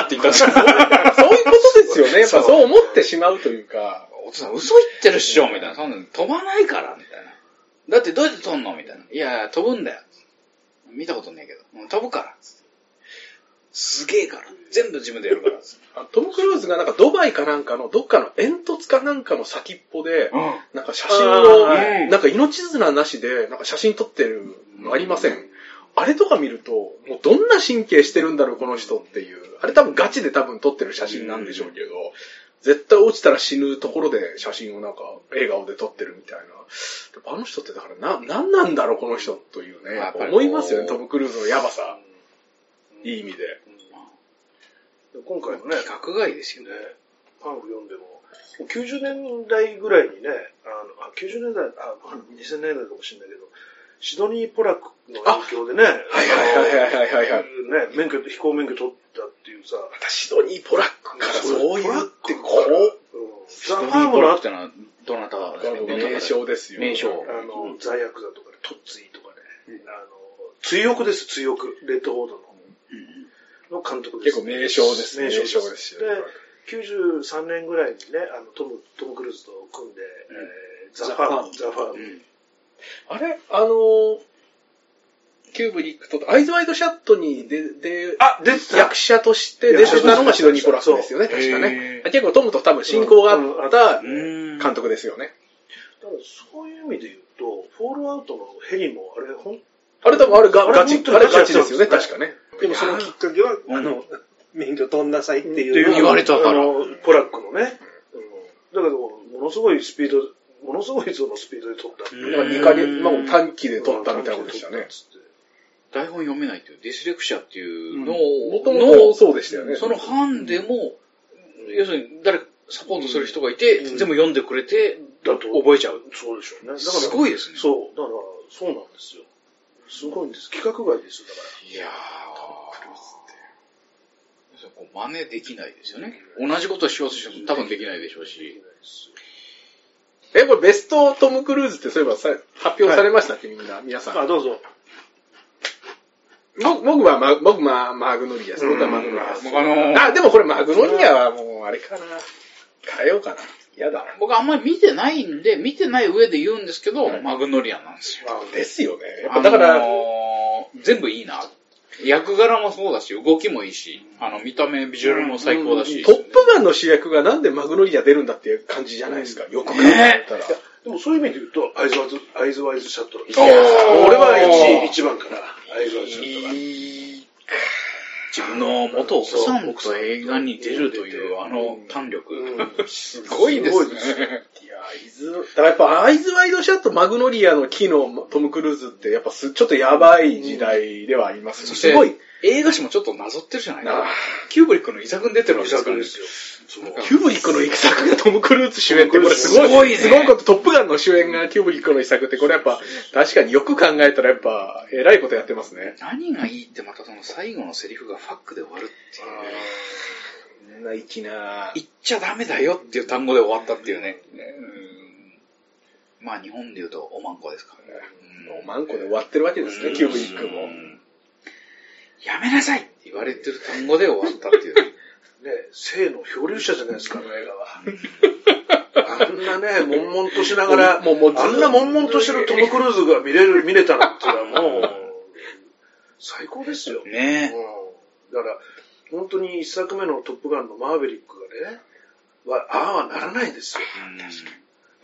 ーって言ったんですよ。そういうことですよね。やっぱそう思ってしまうというか。お父さん嘘言ってるっしょみたいな。そんなの飛ばないからみたいな。だってどうやって飛んの？みたいな。いや飛ぶんだよ。見たことねえけど。うん飛ぶから。すげえから。全部自分でやるから。あトム・クルーズがなんかドバイかなんかのどっかの煙突かなんかの先っぽで、なんか写真を、あーなんか命綱なしで、なんか写真撮ってるのありません。あれとか見ると、もうどんな神経してるんだろう、この人っていう。あれ多分ガチで多分撮ってる写真なんでしょうけど、絶対落ちたら死ぬところで写真をなんか笑顔で撮ってるみたいな。あの人ってだからな、なんなんだろう、この人というね。思いますよね、トム・クルーズのヤバさ。いい意味で。今回のね、規格外ですよねね。、パンフ読んでも、もう90年代ぐらいにね、あの、あ90年代、あ、2000年代かもしれないけど、シドニー・ポラックの影響でね、はいはいはいはいはいはいはい。ね、免許、飛行免許取ったっていうさ、またシドニー・ポラックからそういうってこうんザ・ファームの後ってのは、どなたですか？う、名称ですよ。名称あの、罪悪だとかね、トッツイとかね、あの、追憶です、追憶。レッドホードの。の監督です。結構名称です名称です。名称ですよで、93年ぐらいにね、あの、トム、トム・クルーズと組んで、えーザ・ファーム、ザ・ファーム。あれ？あのー、キューブリックと、アイズワイドシャットにで、で、あ、出てた役者として出てたのがシドニー・ポラックですよね、確かへねー。結構トムと多分親交があったうん監督ですよね。ただそういう意味で言うと、フォールアウトのヘリも、あれ、ほん、あれ多分あれがガチ、あれガチですよね、確かね。でもそのきっかけは、あの、免許取んなさいっていう言われたからあのポラックのね。うんだけど、ものすごいスピード、ものすごいそのスピードで撮ったっていう。だから2ヶ月、まあ短期で撮ったみたいなことでしたね。台本読めないっていう、ディスレクシャっていうのもとの、もとそうでしたよね。その班でも、要するに誰かサポートする人がいて、うん全部読んでくれて、だと覚えちゃう。そうでしょうね。だから、すごいですね。そう、だから、そうなんですよ。すごいんです。規格外ですよ、だから。いやー、クルーズって。こう真似できないですよね。同じことしようとしても多分できないでしょうし。え、これベストトム・クルーズってそういえばさ発表されました？っけ、みんな、皆さん。あ、どうぞ。僕僕はマ、僕はマグノリアです。僕はマグノリアです。僕あのーあ、でもこれマグノリアはもう、あれかな。変えようかな。嫌だな。僕あんまり見てないんで、見てない上で言うんですけど、マグノリアンなんですよ。ですよね。やっぱだから、あのー全部いいな。役柄もそうだし、動きもいいし、あの、見た目、ビジュアルも最高だし。トップガンの主役がなんでマグノリア出るんだっていう感じじゃないですか。よく考えたら。でもそういう意味で言うと、アイズワイズ、アイズワイドシャット俺は1位、一番かな。アイズワイドシャットが。自分の元奥さんと映画に出るという、あの胆力。すごいですね。いや、アイズ、だからやっぱアイズワイドシャットマグノリアの気のトム・クルーズってやっぱすちょっとやばい時代ではあります。そして、すごい。映画史もちょっとなぞってるじゃないですあか。キューブリックの遺作に出てるわけですからね。ですよ。キューブリックの遺作がトム・クルーズ主演ってこれすごい、すごいねすごいこと、トップガンの主演がキューブリックの遺作ってこれやっぱ、確かによく考えたらやっぱ、えらいことやってますね。何がいいってまたその最後のセリフがファックで終わるっていうね。な粋な言っちゃダメだよっていう単語で終わったっていうね。うんまあ日本で言うとおまんこですからね。もうマンコで終わってるわけですね、キューブリックも。うんやめなさいって言われてる単語で終わったっていうね。ね、性の漂流者じゃないですか、あの映画は。あんなね、悶々としながら、もうもうずあんな悶々としてるトム・クルーズが見れる、見れたなんてのはもう、最高ですよ。ねうん。だから、本当に一作目のトップガンのマーヴェリックがね、は、ああはならないですよ。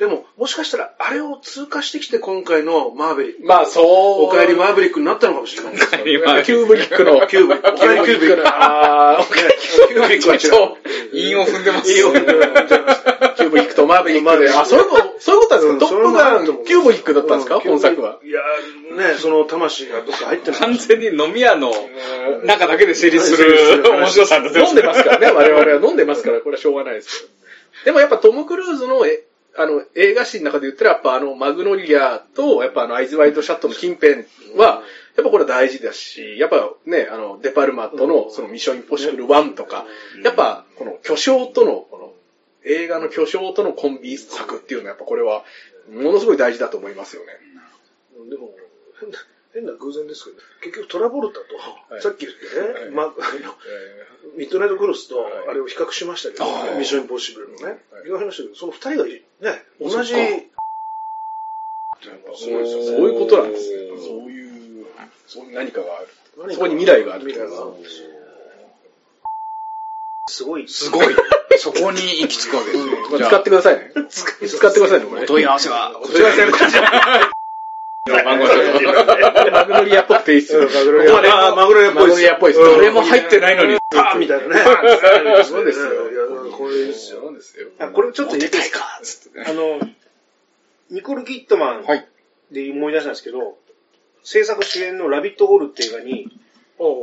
でも、もしかしたら、あれを通過してきて今回のマーヴェリック、まあそう。お帰りマーヴェリックになったのかもしれない。キューブリックの、キューブリックおかえりキューブリックの、あーおかえりキューブリックは違う韻を踏んでます。韻を踏んでます。キューブリックとマーヴェリックで。あ、そういうこと、そういうことなんですか？トップガン、キューブリックだったんですか？うん本作は。いやーね、その魂がどっか入ってる完全に飲み屋の中だけで成立する面白さになって飲んでますからね、我々は。飲んでますから、これはしょうがないです。でもやっぱトム・クルーズのえあの映画史の中で言ったら、やっぱあのマグノリアと、やっぱあのアイズワイドシャットの近辺は、やっぱこれは大事だし、やっぱね、あのデパルマットのそのミッションインポッシブル1とか、やっぱこの巨匠との、この映画の巨匠とのコンビ作っていうのはやっぱこれはものすごい大事だと思いますよね。でも、変な偶然ですけど、結局トラボルタと、はい。さっき言ってね、はい。まあのえミッドナイトクロスとはい。あれを比較しましたけど、ミッションインポッシブルのね、はい。比較しましたけど、その二人がね、同じ、そうそういうことなんですね。そういう、そういう何かがある。そこに未来がある未来があるんですよ。すごい。すごい。そこに行き着くわけですよ。使ってくださいね。使ってください。ね、これ。お問い合わせは、お問い合わせやマグノリアっぽくていいっすよ。マグノリアっぽいっす。うん誰も入ってないのに。パーンみたいなね。そうですよいや、これですよ。そうですよ。あこれちょっとモテ言っていいですか？たいかつってね。あの、ニコル・キッドマンはいで思い出したんですけど、制作主演のラビット・ホールって映画に、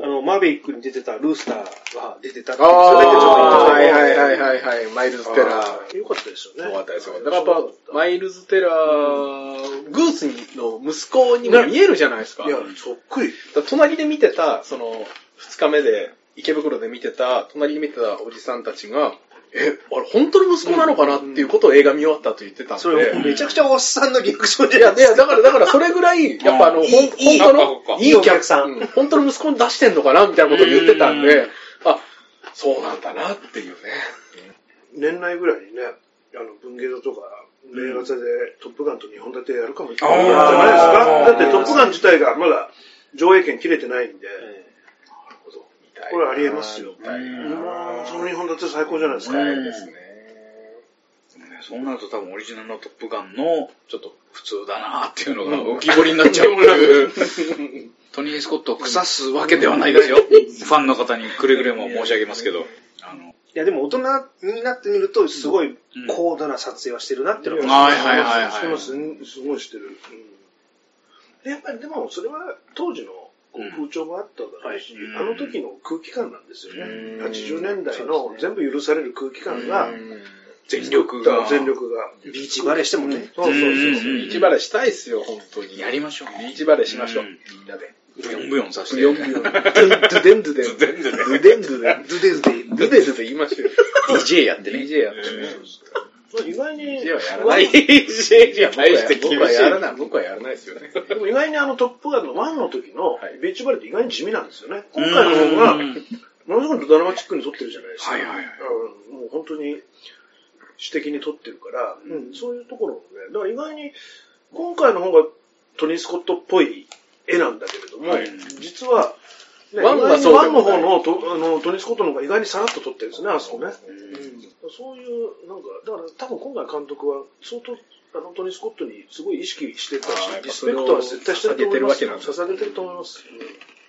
あの、マーベリックに出てたルースターが出てたっていそれだけちょっと言いまあ、したはいはいはいはいはい。マイルズ・テラー。よかったですよね。よかったですよ。だからやっぱ、マイルズ・テラー、グースの息子にも見えるじゃないですか。いや、そっくり。隣で見てた、その、二日目で、池袋で見てた、隣で見てたおじさんたちが、え、あれ、本当に息子なのかなっていうことを映画見終わったと言ってたんで。それめちゃくちゃおっさんのリアクションじいや、いや、ゃないですか。だから、だから、それぐらい、やっぱあの、本当の、いいお客さん。う本当の息子に出してんのかなみたいなことを言ってたんうで、あ、そうなんだなっていうね。年内ぐらいにね、あの、文芸座とか、名画座でトップガンと2本立てやるかもしれないじゃないですか。だってトップガン自体がまだ上映権切れてないんで、これありえますよ。その2本立て最高じゃないですか。うんですね。そうなると多分オリジナルのトップガンのちょっと普通だなっていうのが浮き彫りになっちゃうっていう。トニー・スコットを腐すわけではないですよ。ファンの方にくれぐれも申し上げますけど。あのいや、でも大人になってみると、すごい高度な撮影はしてるなっていうのが、はいはいはいはいしてます、ごいしてる。うんでやっぱりでもそれは当時のこう風潮もあっただろうし、うんあの時の空気感なんですよね。うん。80年代の全部許される空気感が、全力が。全力が。ビーチバレーしてもね。そうそうそう。う。ん。ビーチバレーしたいっすよ、本当に。やりましょうね。ビーチバレーしましょう、うん。みんなで。ブヨンブヨンさせて。ブヨンブヨン。ドゥドゥデンドゥデン。ドゥデンドゥデン。ドゥデンドゥデン。ドゥデズで、ドゥデドゥデ言いましょうよ。DJ やってね。DJ やってね。意外に、DJ はやらない。て厳しい。僕はやらない。僕はやらないですよね。でも意外にあのトップガンの1の時のはいビーチバレーって意外に地味なんですよね。今回の方が、うんものすごくドラマチックに撮ってるじゃないですか。はいはいはいうんもう本当に詩的に撮ってるから、うんそういうところもね。だから意外に今回の方がトニー・スコットっぽい絵なんだけれども、はい実は、ね、ワンはそうワンの方のとあのトニー・スコットの方が意外にさらっと撮ってるんですね、あそこね。うん。そういう、なんか、だから多分今回監督は相当、あのトニー・スコットにすごい意識してたしリスペクトは絶対してると思います。捧げてると思います。うん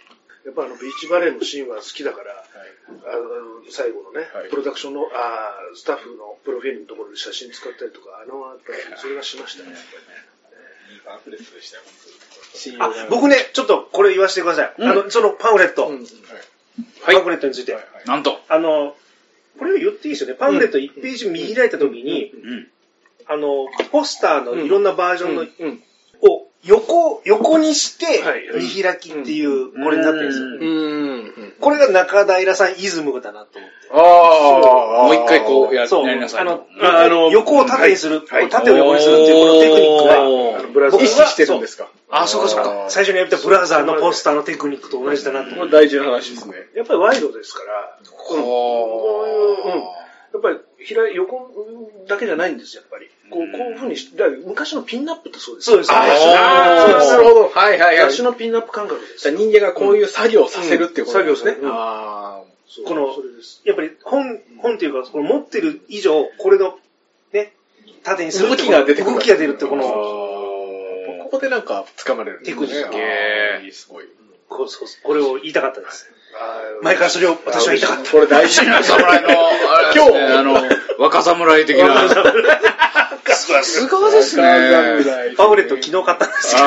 やっぱあのビーチバレーのシーンは好きだから、あの最後のね、はい。プロダクションのあースタッフのプロフィールのところで写真使ったりとか、あの、やっぱりそれがしましたねいいパンフレットでしたよ、あ、僕ね、ちょっとこれ言わせてください。あの、そのパンフレット、うんパンフレットについて。なんと。あの、これを言っていいですよね。パンフレット1ページ見開いたときに、うん。あの、ポスターのいろんなバージョンの、うん。を横、横にして見開きっていう、これになってるんですよ。うんうん。これが中平さんイズムだなと思って。ああ。もう一回こうやそう。やりなさい。あの、ああの横を縦にする、はい縦を横にするっていうこのテクニックが、おーあのブラザー意識してるんですか？あ、そうかそうか。最初にやったブラザーのポスターのテクニックと同じだなと思って。これ大事な話ですね。やっぱりワイドですから、こういう、うん。やっぱり、平い横だけじゃないんですよ、やっぱり。こう、こういうふうにしだから昔のピンナップってそうです。そうですあああ、なるほど。はいはいはい。雑誌のピンナップ感覚です。人間がこういう作業をさせるっていうことうん作業ですねうんあそうこの。やっぱり本、本っていうか、この持ってる以上、これの、ね、縦にする動きが出てくる。動きが出るって、こあの、ーここでなんか掴まれるんですね。テクニックすごい。こうそうそうこれを言いたかったです。前からそれを私は言いたかった。これ大事な侍の、あれですねあの、若侍的な。さすがですね。パンフレット昨日買ったんですけど、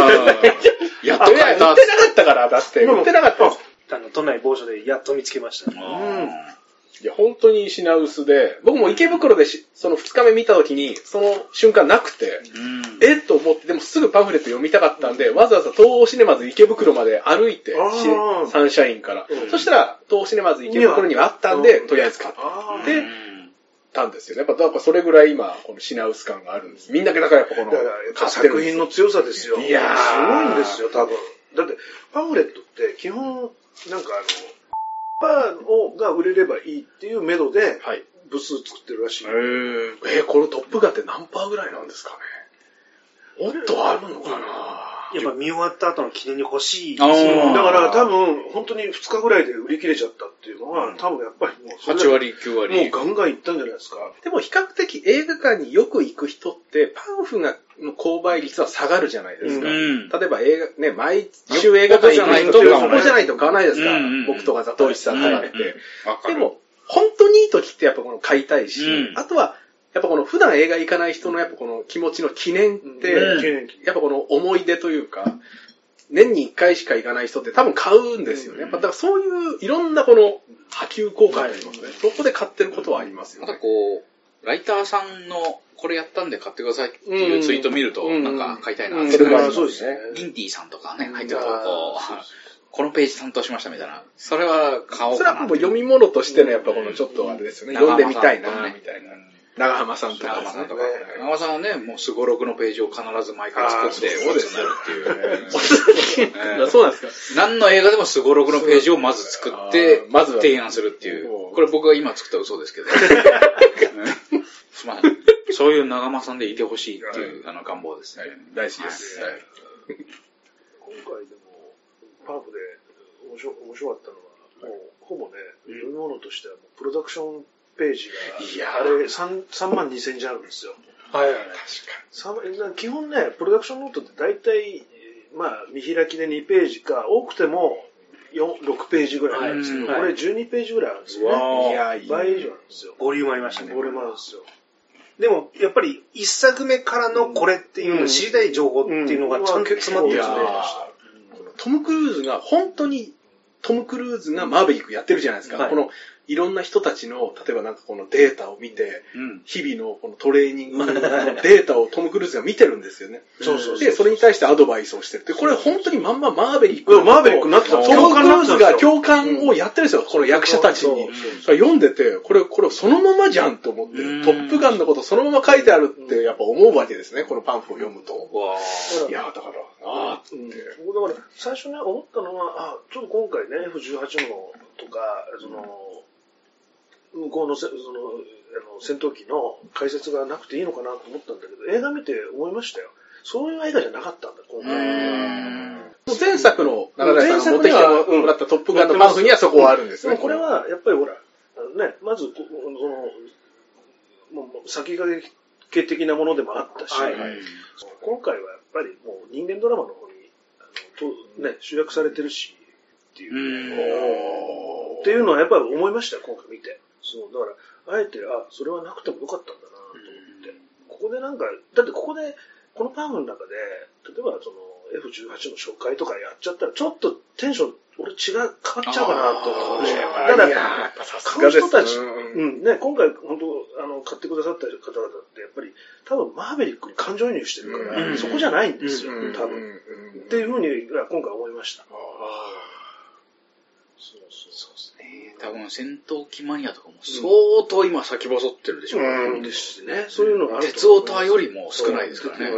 やっといや、売。ってなかったから、だって。売ってなかった。あの、都内某所でやっと見つけました。うんいや、本当に品薄で、僕も池袋でしその2日目見た時に、その瞬間なくて、えっと思って、でもすぐパンフレット読みたかったんで、わざわざ東宝シネマズ池袋まで歩いてサンシャインから。うんそしたら、東宝シネマズ池袋にはあったんで、うんとりあえず買ってたんですよね。やっぱ、やっぱそれぐらい今、この品薄感があるんです。みんなだからやっぱこの作品の強さですよ。いやーすごいんですよ、多分。だって、パンフレットって基本、なんかあの、パーをが売れればいいっていうメドで、はい。部数作ってるらしい。えー、えーこのトップガンって何パーぐらいなんですかねもっとあるのかなやっぱ見終わった後の記念に欲しいあーですよだから多分、本当に2日ぐらいで売り切れちゃったっていうのは、多分やっぱりもうそれだ8け、割、9割。もうガンガンいったんじゃないですか。でも比較的映画館によく行く人って、パンフがの購買率は下がるじゃないですか。うん例えば映画、ね、毎週映画館行く人っとそこじゃないと買わないですか。うんうん僕とかザトウイチさんとかって。でも、本当にいい時ってやっぱこの買いたいし、うんあとは、やっぱこの普段映画行かない人のやっぱこの気持ちの記念って、やっぱこの思い出というか、年に1回しか行かない人って多分買うんですよね。やっぱだからそういういろんなこの波及効果がありますね。そこで買ってることはありますよまたね。こう、ライターさんのこれやったんで買ってくださいっていうツイート見ると、うんなんか買いたいなうんってそれはそうですね。ギンティさんとかね、入ってると、こそうう、このページ担当しましたみたいな。それは買おうそれかな。はもう読み物としてのやっぱこのちょっとあれですよね。読んでみたいな、みたいな。長浜さんとか長間さんとか。長間さんはね、もうスゴロクのページを必ず毎回作って、そうですになるっていう。え えそうなんですか？何の映画でもスゴロクのページをまず作ってまずは提案するっていうこれ僕が今作った嘘ですけど。うんすまん。そういう長間さんでいてほしいっていう、あの、願望ですね。大事です。はい今回でも、パークで面白かったのは、もうほぼね、読み物としてはプロダクションページいやが、あれ 3, 3万2千字あるんですよ。はいはい。確かさん基本ね、プロダクションノートって大体、えーまあ、見開きで2ページか、多くても4 6ページぐらいなんですけど、はいこれ12ページぐらいあるんですよね。に。いや、いい。倍以上なんですよ。ボリュームありましたね。これもあるんですよ。でも、やっぱり一作目からのこれっていうの、知りたい情報っていうのがちゃんと詰まってるんですね。ーこのトム・クルーズが本当にトム・クルーズがマーベリックやってるじゃないですか。はいこのいろんな人たちの、例えばなんかこのデータを見て、うん。日々のこのトレーニングの データをトム・クルーズが見てるんですよね。そうそうで、それに対してアドバイスをしてる。で、これ本当にまんまマーベリック。うんマーベリックになってたトム・クルーズが共感をやってるんですよ。この役者たちに。そうそうそれ読んでて、これ、これそのままじゃんと思ってうん、トップガンのことそのまま書いてあるってやっぱ思うわけですね。このパンフを読むと。わいや、だから、ああ、うん、僕だから最初ね思ったのはあちょっと今回ね F18 のとかその向こうのせそのあの戦闘機の解説がなくていいのかなと思ったんだけど映画見て思いましたよそういう映画じゃなかったんだ今回前作の中谷さんが持ってきてもらったトップガンのパンフにはそこはあるんですね。これはやっぱりほらあのねまずこそのもう先駆け的なものでもあったし、はい今回はやっぱりもう人間ドラマの方にあのと、ね、集約されてるしっていうう、ん。っていうのはやっぱり思いましたよ、今回見て。そう、だから、あえて、あ、それはなくてもよかったんだなと思って。ここでなんか、だってここで、このパンフの中で、例えばその F18 の紹介とかやっちゃったら、ちょっとテンション、俺違う、変わっちゃうかなと思うし。あーただ、いややっぱさす買がですう人たち、うんうん、ね、今回本当、あの、買ってくださった方々って、やっぱり、多分マーベリックに感情移入してるから、うんそこじゃないんですよ、うん多分。っていうふうに、今回思いました。そうそうそうですね。多分戦闘機マニアとかも相当今先細ってるでしょうね。うんですね。そういうのがある鉄オタよりも少ないですからね。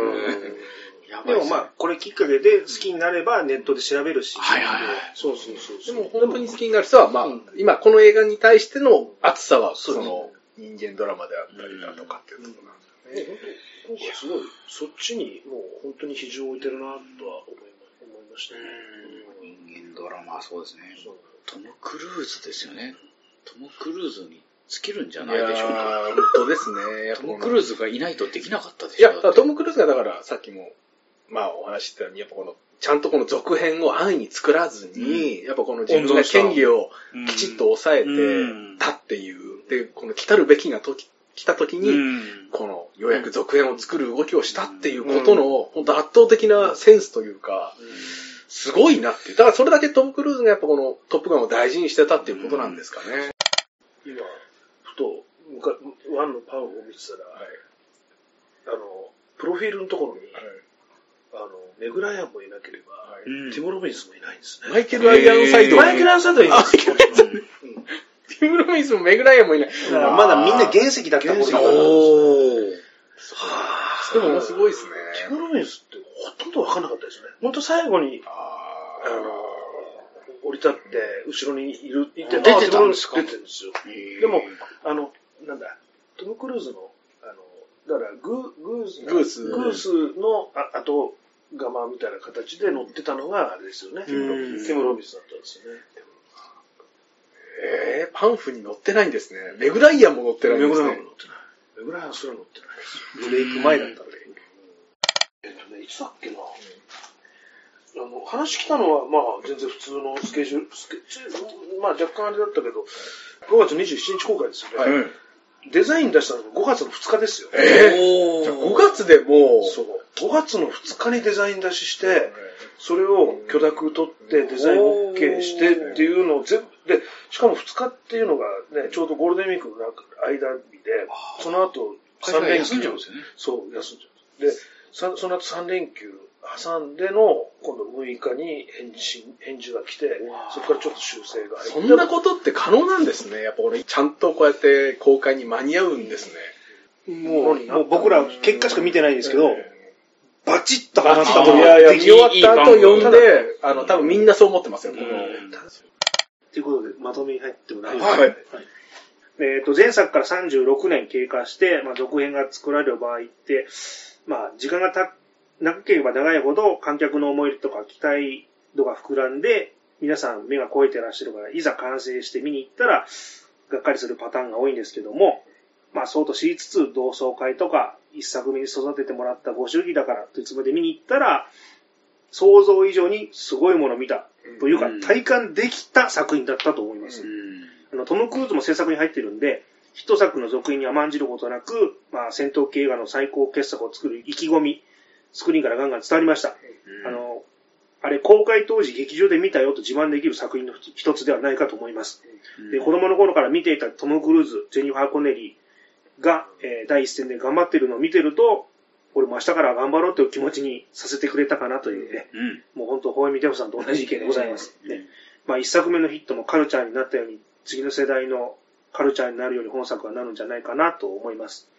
でもまあ、これきっかけで好きになればネットで調べるし。はいはいはい。そうそうそうで。も本当に好きになる人は、まあ、今この映画に対しての熱さは、その、人間ドラマであったりだとかっていうところなんですよね。今回すごい、そっちにもう本当に比重を置いてるなとは思いましたね。人間ドラマはそうですね。そうトム・クルーズですよね。トム・クルーズに尽きるんじゃいないでしょうか。本当ですね。トム・クルーズがいないとできなかったでいや、しょだからトム・クルーズがだからさっきも、まあお話ししたように、やっぱこの、ちゃんとこの続編を安易に作らずに、やっぱこの自分が権利をうんきちっと抑えてうん。たっていう、で、この来たるべきが時来た時に、うん。この、ようやく続編を作る動きをしたっていうことの、本当圧倒的なセンスというか、すごいなっていう。だからそれだけトム・クルーズがやっぱこのトップガンを大事にしてたっていうことなんですかね。今、ふと、ワンのパンを見てたら、あの、プロフィールのところに、あの、メグライアンもいなければ、うんティモ・ロビンスもいないんですね。マイケル・アイアンサイド。マイケル・アンサイドはいないんですよ。ティム・ロビンスもメグライアンもいない。だからまだみんな原石だったことだか。でもすごいですね。ティモ・ロビンスってほとんど分かんなかったですね。本当最後に、ああの、降り立って、後ろにいる、いて、出てたんですか？出てるんですよ。でも、あの、なんだ、トム・クルーズの、あの、だからグー、グース、グースグースのあ後釜みたいな形で乗ってたのがあれですよね。ケムロうんケムロビスだったんですよね。えー、パンフに乗ってないんですね。メグライアンも乗ってないんですねメグライアンも乗。ってない。メグライアンすら乗ってないです。ブレイク前だったんで。えっとね、いつだっけな。あの、話来たのは、まあ、全然普通のスケジュール、スケまあ、若干あれだったけど、5月27日公開ですよね。はいデザイン出したのが5月の2日ですよ。えおじゃあ5月でもう、そう。5月の2日にデザイン出しして、それを許諾取ってデザイン OK してっていうのを全部、で、しかも2日っていうのがね、ちょうどゴールデンウィークの間日で、その後3連休休んじゃうんですよね。そう、休んじゃう。で、さその後3連休挟んでの、今度6日に返事返事が来て、そこからちょっと修正が入って。そんなことって可能なんですね。やっぱ俺、ちゃんとこうやって公開に間に合うんですね。もう、もう僕ら結果しか見てないんですけど、バチッとはまったあーものいやいや、見ができ終わった後読んで、あの、多分みんなそう思ってますよ、この。ということで、まとめに入ってもらいはいます。えっ、と、前作から36年経過して、まあ、続編が作られる場合って、まあ、時間がた長ければ長いほど観客の思いとか期待度が膨らんで、皆さん目が肥えてらっしゃるから、いざ完成して見に行ったら、がっかりするパターンが多いんですけども、まあ、そうと知りつつ、同窓会とか、一作目に育ててもらったご祝儀だからというつもりで見に行ったら、想像以上にすごいものを見た。というかうん、体感できた作品だったと思います。あのトム・クルーズも制作に入ってるんで、ヒット作の続編に甘んじることなく、まあ、戦闘系映画の最高傑作を作る意気込み、スクリーンからガンガン伝わりました。あの、あれ、公開当時劇場で見たよと自慢できる作品の一つではないかと思います。で、子供の頃から見ていたトム・クルーズ、ジェニファー・コネリーが、えー第一線で頑張ってるのを見てると、俺も明日から頑張ろうという気持ちにさせてくれたかなというね、うん。もう本当、ホーエミテフさんと同じ意見でございます。ね。まあ、一作目のヒットもカルチャーになったように、次の世代のカルチャーになるように本作がなるんじゃないかなと思います。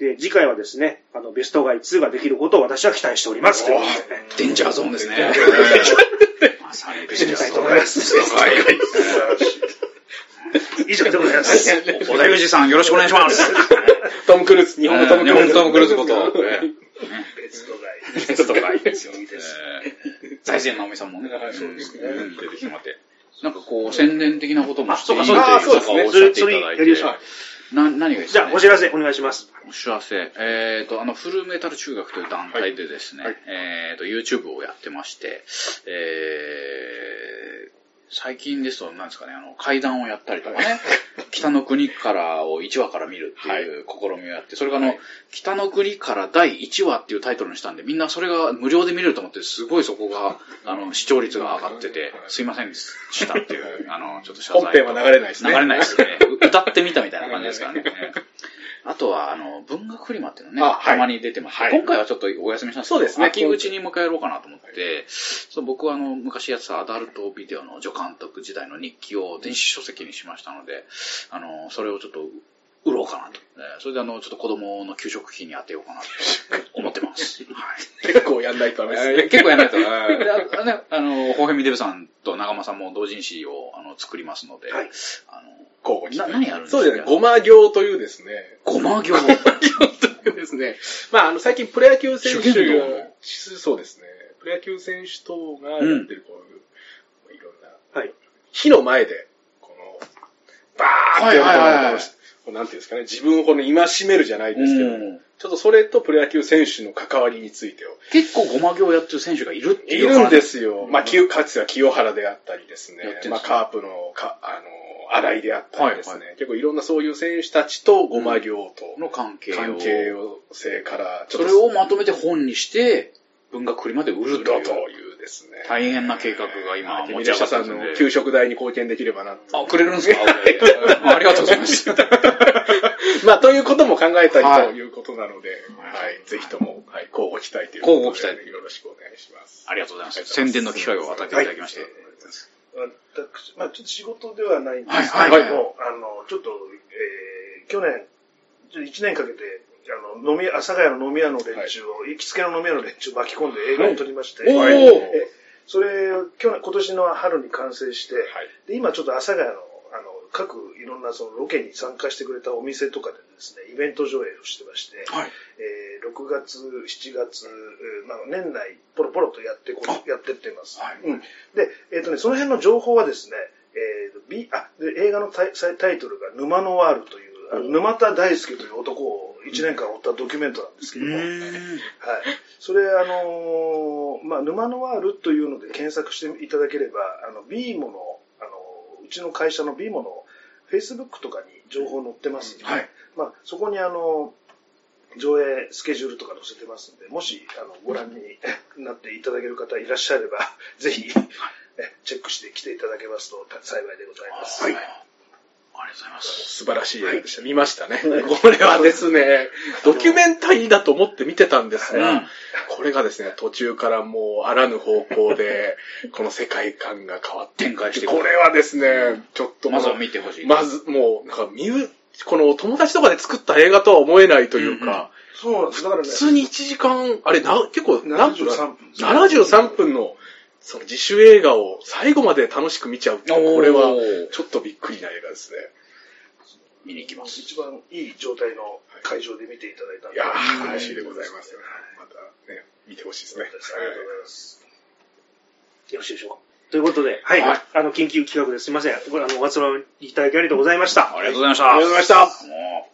で、次回はですね、あの、ベストガイ2ができることを私は期待しております。ということでねデンジャーゾーンですね。まさにベしてみたいと思います。はい。以上でございます。小田裕二さん、よろしくお願いします。トム・クルーズ、日本のトム・クルーズ。日本のトム・クルーズこと。ベストガイ。ベストガイですよ。いい財前直美さんもね、そうですねうん出てきてもらって。なんかこう、宣伝的なこともしていいあそうかおっしゃっていただいてそれそれやりましょう。な、何がいいですじゃあ、かねお知らせお願いします。お知らせ。えっ、と、あの、フルメタル中学という団体でですね、はいえっ、と、YouTube をやってまして、えー、最近ですと、なんですかね、あの、階段をやったりとかね、北の国からを1話から見るっていう試みをやって、それがあの、はい。北の国から第1話っていうタイトルにしたんで、みんなそれが無料で見れると思って、すごいそこが、あの、視聴率が上がってて、すいませんでしたっていう、あの、ちょっと謝罪と。本編は流れないですね。流れないですね。う歌ってみたみたいな感じですからね。あとは、あの、文学フリマっていうのね、あはい。たまに出てます、はい。今回はちょっとお休みしたんですけど、そうですね秋口にもう一回やろうかなと思って、そう僕はあの、昔やってたアダルトビデオの助監督時代の日記を電子書籍にしましたので、あの、それをちょっと売ろうかなと。えーそれであの、ちょっと子供の給食費に当てようかなと思ってます。はい。結構やんないとダメですね。結構やらないと。であね、あの、ホーヘミデブさんと長間さんも同人誌をあの作りますので、はいあの、交互に。な何やるんですか？そうですね、ごま行というですね、ごま行。というですね、まあ、あの、最近プロ野球選手そうですね、プロ野球選手等がやってるこういう、いろんな、はい。火の前で、この、バーって、はいはいはいなんていうんですかね、自分をこの戒めるじゃないですけど、うん。ちょっとそれとプロ野球選手の関わりについてを。結構ごま行やってる選手がいるっていういるんで話すよ。まあ、清かつては清原であったりですね。す、ねまあ、カープのか、あの、新井であったりですね、はい結構いろんなそういう選手たちとごま行と。の関係を。関係性から、それをまとめて本にして、文学フリマで売るという。というですね。大変な計画が今持ち上がってますんで。の給食代に貢献できればなと。あ、くれるんですか？ありがとうございます。まあ、ということも考えたりはいということなので、はい、ぜひとも、はい、交互期待という交互期待よろしくお願いします。ありがとうございます。宣伝の機会を与えていただきまして。私、まあちょっと仕事ではないんですけはいはいども、あの、ちょっと、えー去年、ちょっと1年かけて、あの、飲み屋、阿佐ヶ谷の飲み屋の連中を、行きつけの飲み屋の連中を巻き込んで映画を撮りまして、おー。えそれ、去年、今年の春に完成して、で今ちょっと阿佐ヶ谷の、あの、各いろんなそのロケに参加してくれたお店とかでですね、イベント上映をしてまして、はい。えー6月、7月、えーまあ、年内ポロポロとやってこやってってます。はい。うん、で、えっ、とね、その辺の情報はですね、えー B あで映画のタイタイトルが沼ノワールという、沼田大輔という男を1年間追ったドキュメントなんですけども、はい。それ、あのーまあ、沼ノワールというので検索していただければ、あの、B モの、あのうちの会社の B モの Facebook とかに情報載ってますんで、はいまあ、そこにあの、上映スケジュールとか載せてますんで、もし、あの、ご覧になっていただける方いらっしゃれば、ぜひ、えチェックして来ていただけますと幸いでございます。はい。ございます。素晴らしい映画でした。見ましたね。これはですね、ドキュメンタリーだと思って見てたんですが、うんこれがですね、途中からもうあらぬ方向で、この世界観が変わって展開してこれはですね、ちょっとまずは見てほしい。まず、もう、なんか、見う、この友達とかで作った映画とは思えないというか、そうなんです。だからね、普通に1時間、あれ、な、結構、何分73分。73分の、その自主映画を最後まで楽しく見ちゃうって、これはちょっとびっくりな映画ですね。見に行きます。一番いい状態の会場で見ていただいたんで。いや嬉しいでございます。またね、見てほしいですね。ありがとうございます。よろしいでしょうか。ということで、はい。はいあの、緊急企画ですいません。これ、あの、お集まりいただきありがとうございました。ありがとうございました。ありがとうございました。もう